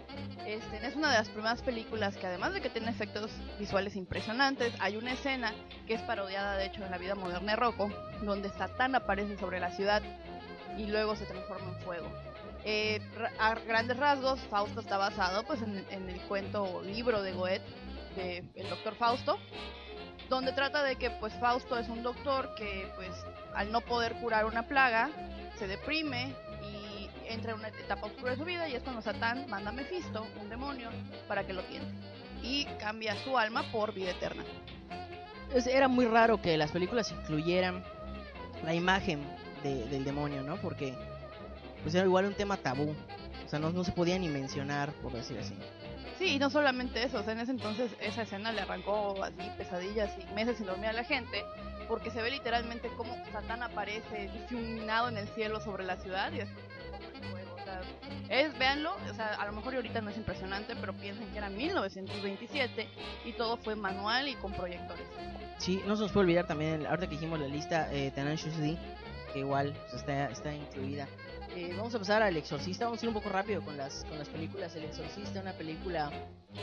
C: Este, es una de las primeras películas que además de que tiene efectos visuales impresionantes, hay una escena que es parodiada de hecho en la vida moderna de Rocco, donde Satán aparece sobre la ciudad y luego se transforma en fuego. Eh, a grandes rasgos, Fausto está basado pues en, el cuento o libro de Goethe, de El Doctor Fausto, donde trata de que pues Fausto es un doctor que pues al no poder curar una plaga se deprime y entra en una etapa oscura de su vida y es cuando Satán manda a Mefisto, un demonio, para que lo tiente y cambia su alma por vida eterna.
B: Era muy raro que las películas incluyeran la imagen de- del demonio, ¿no? Porque pues era igual un tema tabú. O sea, no, no se podía ni mencionar, por decir así.
C: Sí, y no solamente eso, o sea, en ese entonces esa escena le arrancó así pesadillas y meses sin dormir a la gente, porque se ve literalmente cómo Satán aparece difuminado en el cielo sobre la ciudad y fuego, o sea, es, véanlo, o sea, a lo mejor ahorita no es impresionante, pero piensen que era 1927 y todo fue manual y con proyectores.
B: Sí, no se nos puede olvidar también, ahorita que dijimos la lista, eh, D, que igual pues, está, está incluida. Eh, vamos a pasar al Exorcista, vamos a ir un poco rápido con las, con las películas. El Exorcista, una película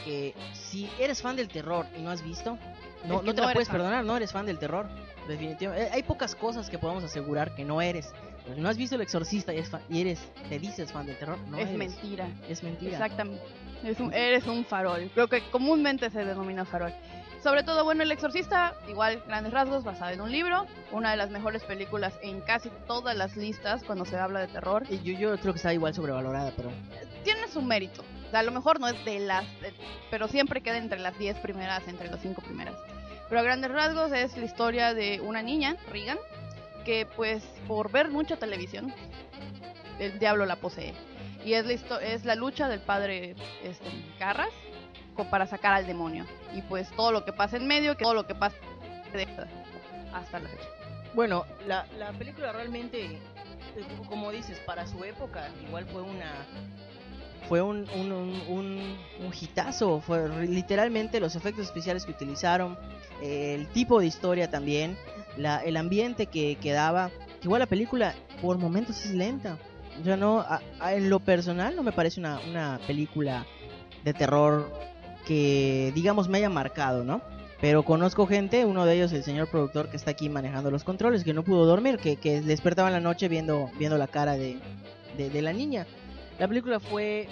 B: que si eres fan del terror y no has visto, no, no te
C: no
B: la
C: eres
B: puedes
C: fan.
B: perdonar, no eres fan del terror. Definitivamente. Eh, hay pocas cosas que podemos asegurar que no eres. Si no has visto El Exorcista y, es fa- y eres, te dices fan del terror, no
C: es
B: eres.
C: mentira.
B: Es mentira.
C: Exactamente. Es un- eres un farol. Creo que comúnmente se denomina farol. Sobre todo, bueno, El Exorcista, igual, grandes rasgos, basado en un libro. Una de las mejores películas en casi todas las listas cuando se habla de terror.
B: Y yo, yo creo que está igual sobrevalorada, pero
C: Tiene su mérito. O sea, a lo mejor no es de las. de- pero siempre queda entre las 10 primeras, entre las 5 primeras. Pero a grandes rasgos es la historia de una niña, Regan, que pues por ver mucha televisión, el diablo la posee. Y es la, es la lucha del padre este, Garras co- para sacar al demonio. Y pues todo lo que pasa en medio, que todo lo que pasa hasta la fecha.
B: Bueno, la, la película realmente, como dices, para su época, igual fue una. Fue un, un, un, un, un hitazo. Fue literalmente los efectos especiales que utilizaron, el tipo de historia también, la, el ambiente que, que daba. Igual la película, por momentos, es lenta. Yo no, a- a- en lo personal, no me parece una, una película de terror que, digamos, me haya marcado, ¿no? Pero conozco gente, uno de ellos el señor productor que está aquí manejando los controles, que no pudo dormir, que, que despertaba en la noche viendo, viendo la cara de, de, de la niña. La película fue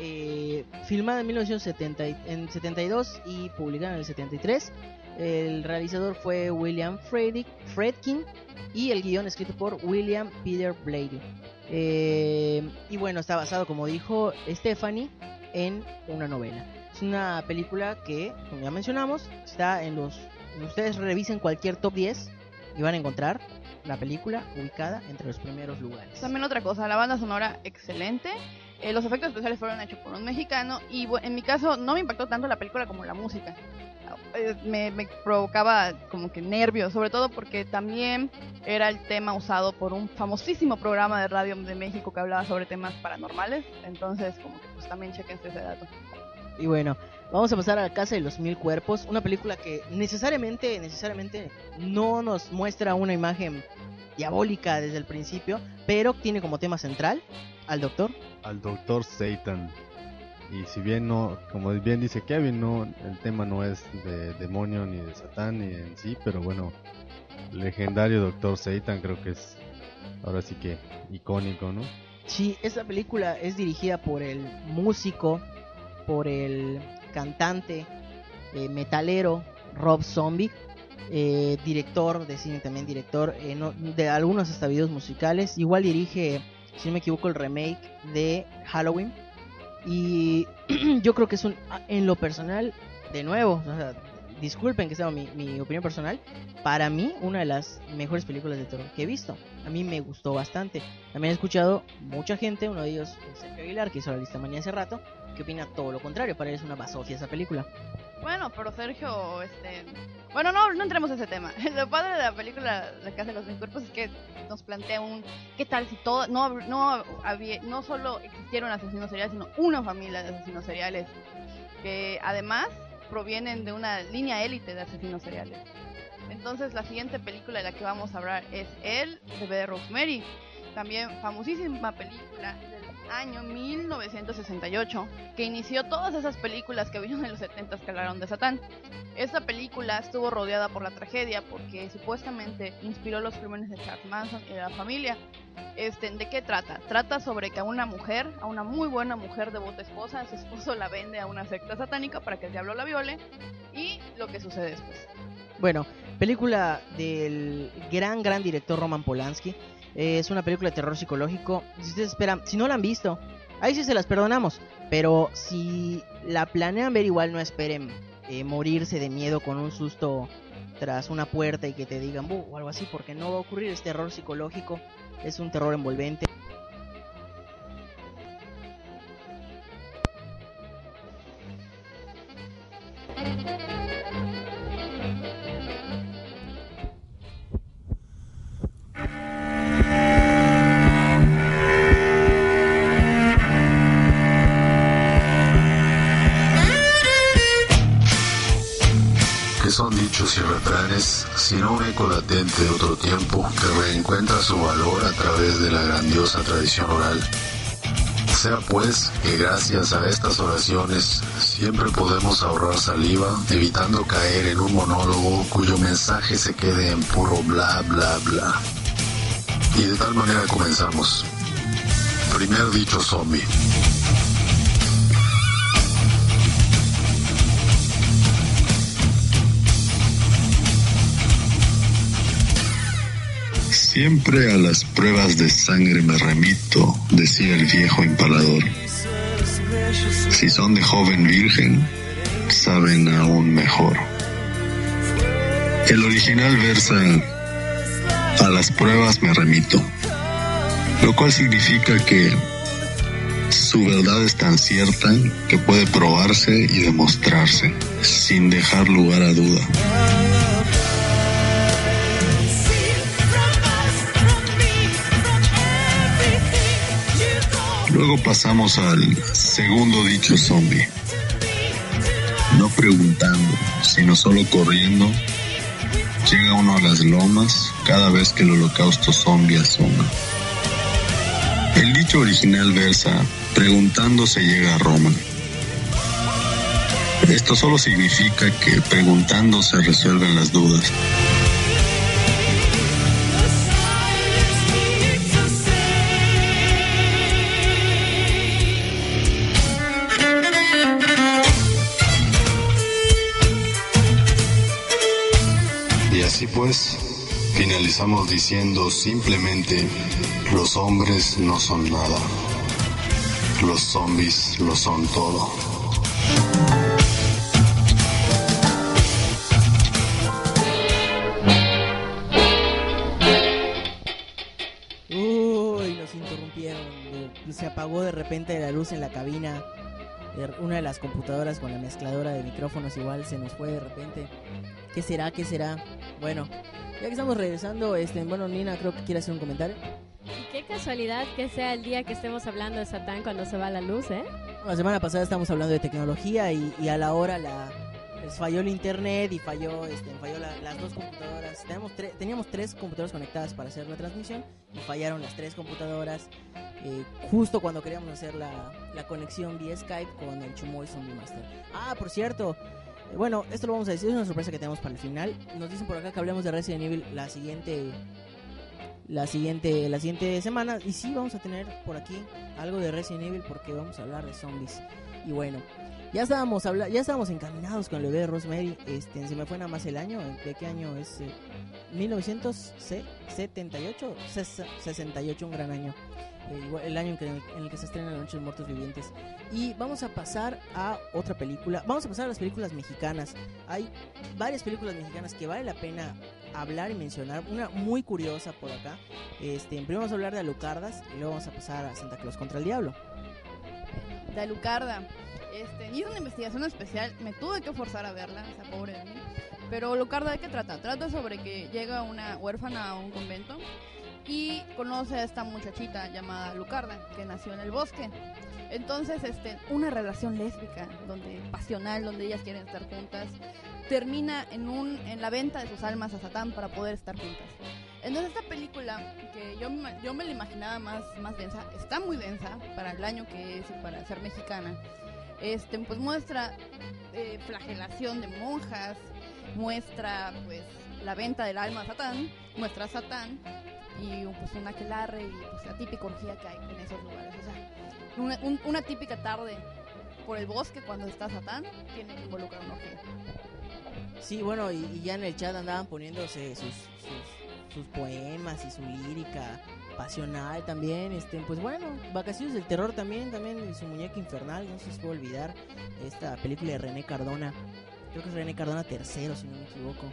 B: eh, filmada en 1970 y- en 72 y publicada en el 73. El realizador fue William Friedrich, Friedkin y el guion escrito por William Peter Blady. Eh, y bueno, está basado, como dijo Stephanie, en una novela. Es una película que, como ya mencionamos, está en los... Ustedes revisen cualquier top 10 y van a encontrar la película ubicada entre los primeros lugares.
C: También otra cosa, la banda sonora excelente. Eh, los efectos especiales fueron hechos por un mexicano y en mi caso no me impactó tanto la película como la música. Eh, me, me provocaba como que nervios, sobre todo porque también era el tema usado por un famosísimo programa de radio de México que hablaba sobre temas paranormales. Entonces como que pues también chequense ese dato.
B: Y bueno, vamos a pasar a la Casa de los Mil Cuerpos, una película que necesariamente, necesariamente no nos muestra una imagen diabólica desde el principio, pero tiene como tema central al doctor.
D: Al doctor Satan. Y si bien no, como bien dice Kevin, no, el tema no es de demonio ni de Satán ni en sí, pero bueno, legendario Doctor Satan creo que es ahora sí que icónico, ¿no?
B: Sí, esta película es dirigida por el músico, por el cantante eh, metalero Rob Zombie, eh, director de cine también, director eh, no- de algunos hasta videos musicales. Igual dirige, si no me equivoco, el remake de Halloween. Y yo creo que es un, en lo personal, de nuevo, o sea, disculpen que sea mi, mi opinión personal, para mí una de las mejores películas de terror que he visto. A mí me gustó bastante. También he escuchado mucha gente, uno de ellos Sergio Aguilar, que hizo la lista manía hace rato, que opina todo lo contrario, para él es una basofia esa película.
C: Bueno, pero Sergio, este... Bueno, no, no entremos en ese tema. Lo padre de la película La Casa de los Mil Cuerpos es que nos plantea un... ¿Qué tal si todo... No, no, había, no solo existiera un asesino serial, sino una familia de asesinos seriales que además provienen de una línea élite de asesinos seriales. Entonces la siguiente película de la que vamos a hablar es El bebé de Rosemary, también famosísima película del año 1968 que inició todas esas películas que vino en los 70 que hablaron de Satán. Esta película estuvo rodeada por la tragedia porque supuestamente inspiró los crímenes de Charles Manson y de la familia. Este, ¿De qué trata? Trata sobre que a una mujer, a una muy buena mujer devota esposa, su esposo la vende a una secta satánica para que el diablo la viole y lo que sucede después.
B: Bueno, película del gran, gran director Roman Polanski. Es una película de terror psicológico. Si ustedes esperan, si no la han visto, ahí sí se las perdonamos. Pero si la planean ver, igual no esperen eh, morirse de miedo con un susto tras una puerta y que te digan "Bu", o algo así, porque no va a ocurrir. Es terror psicológico, es un terror envolvente.
H: Dichos y refranes, sino un eco latente de otro tiempo que reencuentra su valor a través de la grandiosa tradición oral. Sea pues que gracias a estas oraciones siempre podemos ahorrar saliva, evitando caer en un monólogo cuyo mensaje se quede en puro bla bla bla. Y de tal manera comenzamos. Primer dicho zombie. Siempre a las pruebas de sangre me remito, decía el viejo empalador. Si son de joven virgen, saben aún mejor. El original versa, a las pruebas me remito, lo cual significa que su verdad es tan cierta que puede probarse y demostrarse, sin dejar lugar a duda. Luego pasamos al segundo dicho zombie. No preguntando, sino solo corriendo, llega uno a las lomas cada vez que el holocausto zombie asoma. El dicho original versa, preguntando se llega a Roma. Esto solo significa que preguntando se resuelven las dudas. Pues, finalizamos diciendo simplemente, los hombres no son nada. Los zombies lo son todo.
B: Uy, nos interrumpieron. eh, Se apagó de repente la luz en la cabina. de Una de las computadoras con la mezcladora de micrófonos igual se nos fue de repente. ¿Qué será? ¿Qué será? Bueno, ya que estamos regresando, este, bueno, Nina creo que quiere hacer un comentario.
E: Y qué casualidad que sea el día que estemos hablando de Satán cuando se va la luz, ¿eh?
B: La semana pasada estábamos hablando de tecnología y, y a la hora la, les falló el internet y falló, este, falló la- las dos computadoras. Tenemos tre- teníamos tres computadoras conectadas para hacer la transmisión y fallaron las tres computadoras eh, justo cuando queríamos hacer la, la conexión vía Skype con el Chumoy Zombie Master. Ah, por cierto, bueno, esto lo vamos a decir, es una sorpresa que tenemos para el final. Nos dicen por acá que hablemos de Resident Evil la siguiente la siguiente la siguiente semana y sí vamos a tener por aquí algo de Resident Evil porque vamos a hablar de zombies. Y bueno, ya estábamos habla ya estábamos encaminados con el bebé de Rosemary, este se me fue nada más el año, ¿de qué año es? Eh, 1978, 68, un gran año. Eh, el año en, que- en el que se estrena La Noche de los Muertos Vivientes. Y vamos a pasar a otra película. Vamos a pasar a las películas mexicanas. Hay varias películas mexicanas que vale la pena hablar y mencionar. Una muy curiosa por acá. Este, primero vamos a hablar de Alucardas y luego vamos a pasar a Santa Claus contra el Diablo.
C: de Alucarda. Este, hice una investigación especial, me tuve que forzar a verla, esa pobre de mí. Pero Alucarda, ¿de qué trata? Trata sobre que llega una huérfana a un convento y conoce a esta muchachita llamada Lucarda, que nació en el bosque. Entonces, este, una relación lésbica, donde pasional, donde ellas quieren estar juntas, termina en un en la venta de sus almas a Satán para poder estar juntas. Entonces esta película, que yo, yo me la imaginaba más, más densa, está muy densa para el año que es y para ser mexicana. Este, pues muestra eh, flagelación de monjas, muestra pues la venta del alma a Satán, muestra a Satán y pues un aquelarre y pues la típica orgía que hay en esos lugares. O sea, una, un- una típica tarde por el bosque cuando está Satán tiene que involucrar una orgía.
B: Sí, bueno, y, y ya en el chat andaban poniéndose sus, sus, sus poemas y su lírica pasional también. Este, pues bueno, Vacaciones del Terror también, también su muñeca infernal, no se os puede olvidar. Esta película de René Cardona, creo que es René Cardona tercero, si no me equivoco.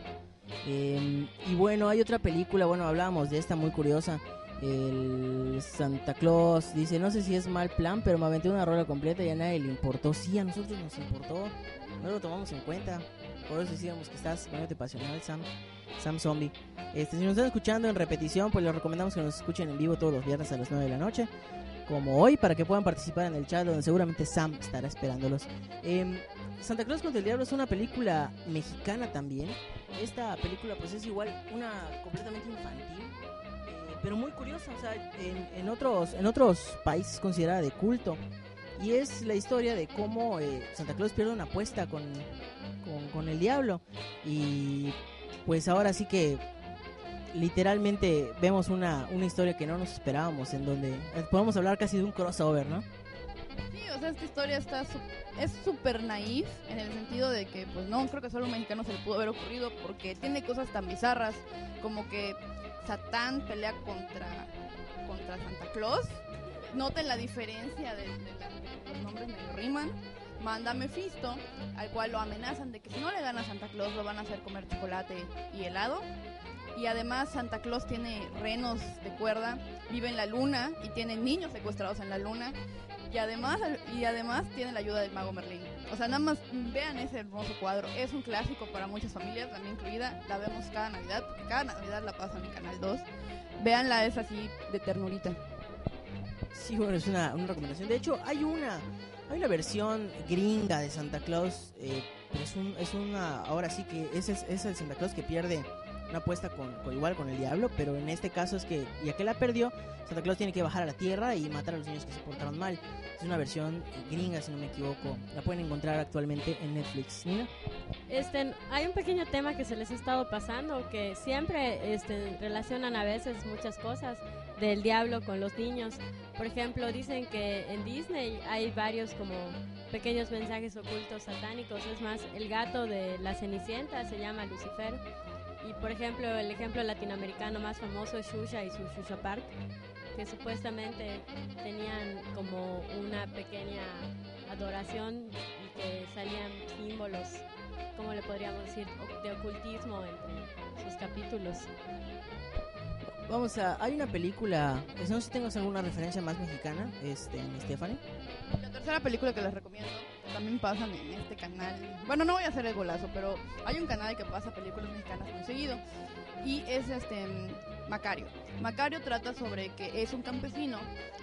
B: Eh, y bueno, hay otra película, bueno, hablábamos de esta muy curiosa. El Santa Claus dice, no sé si es mal plan, pero me aventé una rola completa y a nadie le importó. Sí, a nosotros nos importó, no lo tomamos en cuenta. Por eso decíamos que estás poniéndote pasional, Sam. Sam Zombie. Este, si nos están escuchando en repetición, pues les recomendamos que nos escuchen en vivo todos los viernes a las 9 de la noche. Como hoy, para que puedan participar en el chat, donde seguramente Sam estará esperándolos. Em, Santa Claus contra el Diablo es una película mexicana también. Esta película, pues es igual una completamente infantil, eh, pero muy curiosa. O sea, en, otros, en otros países considerada de culto. Y es la historia de cómo eh, Santa Claus pierde una apuesta con, con, con el diablo. Y pues ahora sí que literalmente vemos una, una historia que no nos esperábamos, en donde eh, podemos hablar casi de un crossover, ¿no?
C: Sí, o sea, esta historia está su- es súper naif en el sentido de que, pues no, creo que solo un mexicano se le pudo haber ocurrido porque tiene cosas tan bizarras como que Satán pelea contra, contra Santa Claus. Noten la diferencia de, de de los nombres medio riman. Manda a Mephisto, al cual lo amenazan de que si no le gana a Santa Claus lo van a hacer comer chocolate y helado. Y además Santa Claus tiene renos de cuerda, vive en la luna y tiene niños secuestrados en la luna. Y además, y además tiene la ayuda del mago Merlín. O sea, nada más vean ese hermoso cuadro. Es un clásico para muchas familias, también incluida. La vemos cada Navidad, porque cada Navidad la pasan en Canal 2. Véanla, es así de ternurita.
B: Sí, bueno, es una, una recomendación. De hecho, hay una hay una versión gringa de Santa Claus, eh, es, un, es una... Ahora sí que ese es, es el Santa Claus que pierde una apuesta con, con- igual con el diablo, pero en este caso es que ya que la perdió, Santa Claus tiene que bajar a la tierra y matar a los niños que se portaron mal. Es una versión gringa, si no me equivoco. La pueden encontrar actualmente en Netflix. Nina.
E: Este, hay un pequeño tema que se les ha estado pasando, que siempre este, relacionan a veces muchas cosas del diablo con los niños. Por ejemplo, dicen que en Disney hay varios como pequeños mensajes ocultos satánicos. Es más, el gato de la Cenicienta se llama Lucifer. Y por ejemplo, el ejemplo latinoamericano más famoso es Shusha y su Shusha Park, que supuestamente tenían como una pequeña adoración y que salían símbolos, ¿cómo le podríamos decir?, de ocultismo entre sus capítulos.
B: Vamos a... Hay una película, no sé si tengas alguna referencia más mexicana, este, Stephanie.
C: La tercera película que les recomiendo, también pasan en este canal. Bueno, no voy a hacer el golazo, pero hay un canal que pasa películas mexicanas muy seguido. Y es este Macario. Macario trata sobre que es un campesino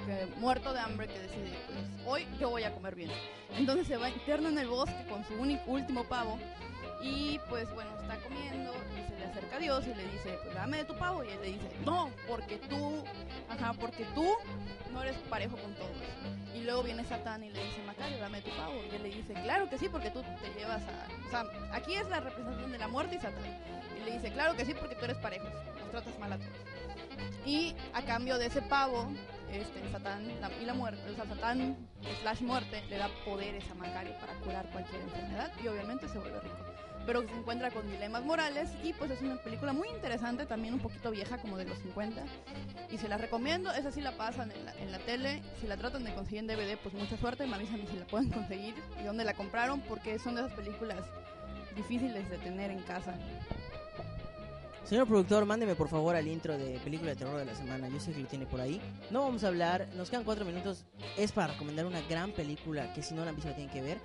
C: que, muerto de hambre que decide, pues hoy yo voy a comer bien. Entonces se va interno en el bosque con su único último pavo Y pues bueno, está comiendo y se le acerca a Dios y le dice, pues dame de tu pavo. Y él le dice, no, porque tú, ajá, porque tú no eres parejo con todos. Y luego viene Satán y le dice, Macario, dame tu pavo. Y él le dice, claro que sí, porque tú te llevas a... O sea, aquí es la representación de la muerte y Satán. Y le dice, claro que sí, porque tú eres parejo, nos tratas mal a todos. Y a cambio de ese pavo, este, Satán y la muerte, o sea, Satán slash muerte le da poderes a Macario para curar cualquier enfermedad y obviamente se vuelve rico. Pero se encuentra con dilemas morales y pues es una película muy interesante, también un poquito vieja, como de los 50. Y se la recomiendo, esa sí la pasan en la, en la tele, si la tratan de conseguir en DVD, pues mucha suerte, me avisan si la pueden conseguir y dónde la compraron, porque son de esas películas difíciles de tener en casa.
B: Señor productor, mándeme por favor al intro de película de terror de la semana. Yo sé que lo tiene por ahí. No vamos a hablar, nos quedan cuatro minutos. Es para recomendar una gran película que si no la han visto la tienen que ver.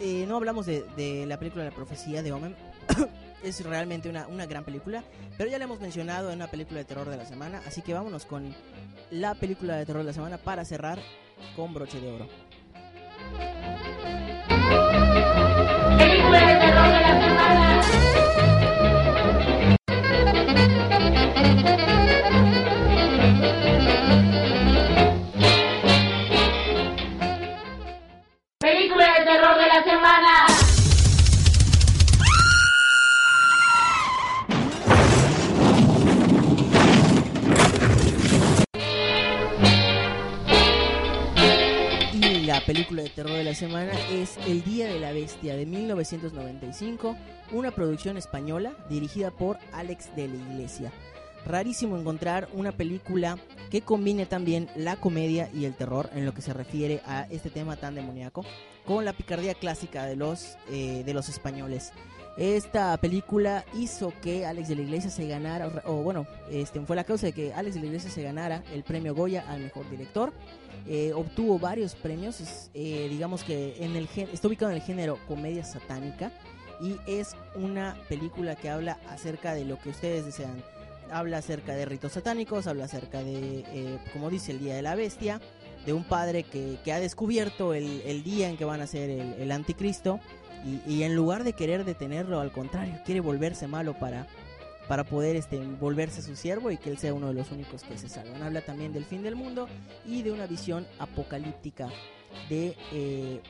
B: Eh, no hablamos de, de la película La Profecía de Omen. es realmente una, gran película. Pero ya la hemos mencionado en una película de terror de la semana. Así que vámonos con la película de terror de la semana para cerrar con broche de oro.
I: Película la
B: película de terror de la semana es El Día de la Bestia de 1995, una producción española dirigida por Alex de la Iglesia. Rarísimo encontrar una película que combine también la comedia y el terror en lo que se refiere a este tema tan demoníaco con la picardía clásica de los, eh, de los españoles. Esta película hizo que Alex de la Iglesia se ganara, o bueno, este, fue la causa de que Alex de la Iglesia se ganara el premio Goya al mejor director eh, obtuvo varios premios. es, eh, digamos que en el está ubicado en el género comedia satánica y es una película que habla acerca de lo que ustedes desean. Habla acerca de ritos satánicos, habla acerca de, eh, como dice, el Día de la Bestia, de un padre que, que ha descubierto el, el día en que van a ser el, anticristo y en lugar de querer detenerlo, al contrario, quiere volverse malo para, para poder este, volverse su siervo y que él sea uno de los únicos que se salvan. Habla también del fin del mundo y de una visión apocalíptica de, eh,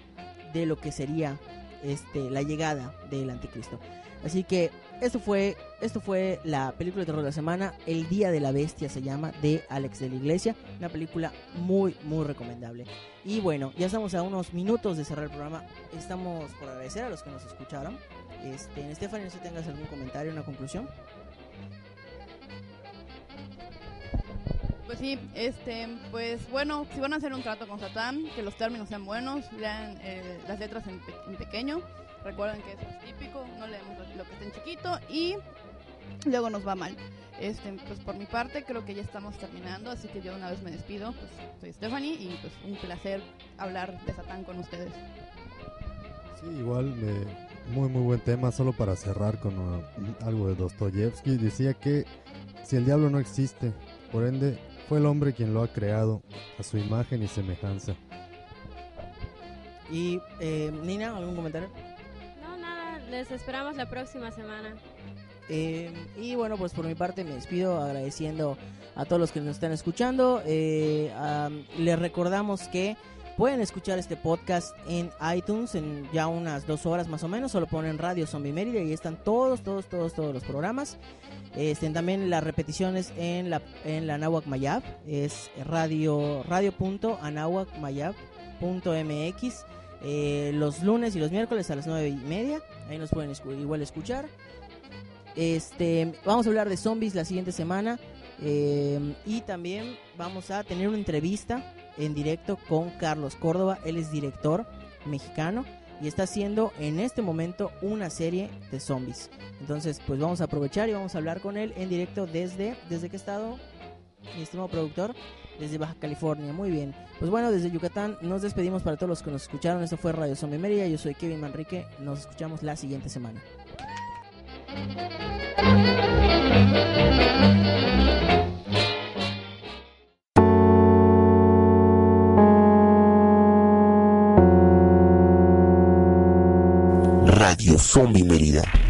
B: de lo que sería este, la llegada del anticristo. Así que esto fue, esto fue la película de terror de la semana, El Día de la Bestia se llama, de Alex de la Iglesia, una película muy, muy recomendable. Y bueno, ya estamos a unos minutos de cerrar el programa, estamos por agradecer a los que nos escucharon. Este, no sé si tengas algún comentario, una conclusión.
C: Pues sí, este, pues bueno, si van a hacer un trato con Satán, que los términos sean buenos, lean eh, las letras en, en pequeño, recuerden que eso es típico, no leemos lo, que está en chiquito y luego nos va mal. Este, pues por mi parte creo que ya estamos terminando, así que yo una vez me despido, pues soy Stephanie y pues un placer hablar de Satán con ustedes.
D: Sí, igual, eh, muy muy buen tema, solo para cerrar con uh, algo de Dostoyevsky, decía que si el diablo no existe, por ende, fue el hombre quien lo ha creado a su imagen y semejanza.
B: Y eh, Nina, ¿algún comentario?
E: No, nada, les esperamos la próxima semana.
B: Eh, y bueno, pues por mi parte me despido agradeciendo a todos los que nos están escuchando. Eh, les recordamos que pueden escuchar este podcast en iTunes en ya unas dos horas más o menos. Solo ponen Radio Zombie Mérida y están todos, todos, todos, todos los programas. Este, también las repeticiones en la en la Nahuac Mayab es radio radio.anahuacmayab.mx eh, los lunes y los miércoles a las nueve y media ahí nos pueden igual escuchar este, vamos a hablar de zombies la siguiente semana eh, y también vamos a tener una entrevista en directo con Carlos Córdoba. Él es director mexicano y está haciendo en este momento una serie de zombies. Entonces, pues vamos a aprovechar y vamos a hablar con él en directo desde desde qué estado, mi estimado productor, desde Baja California. Muy bien. Pues bueno, desde Yucatán nos despedimos para todos los que nos escucharon. Esto fue Radio Zombie Mérida. Yo soy Kevin Manrique. Nos escuchamos la siguiente semana.
A: Radio Zombie Mérida.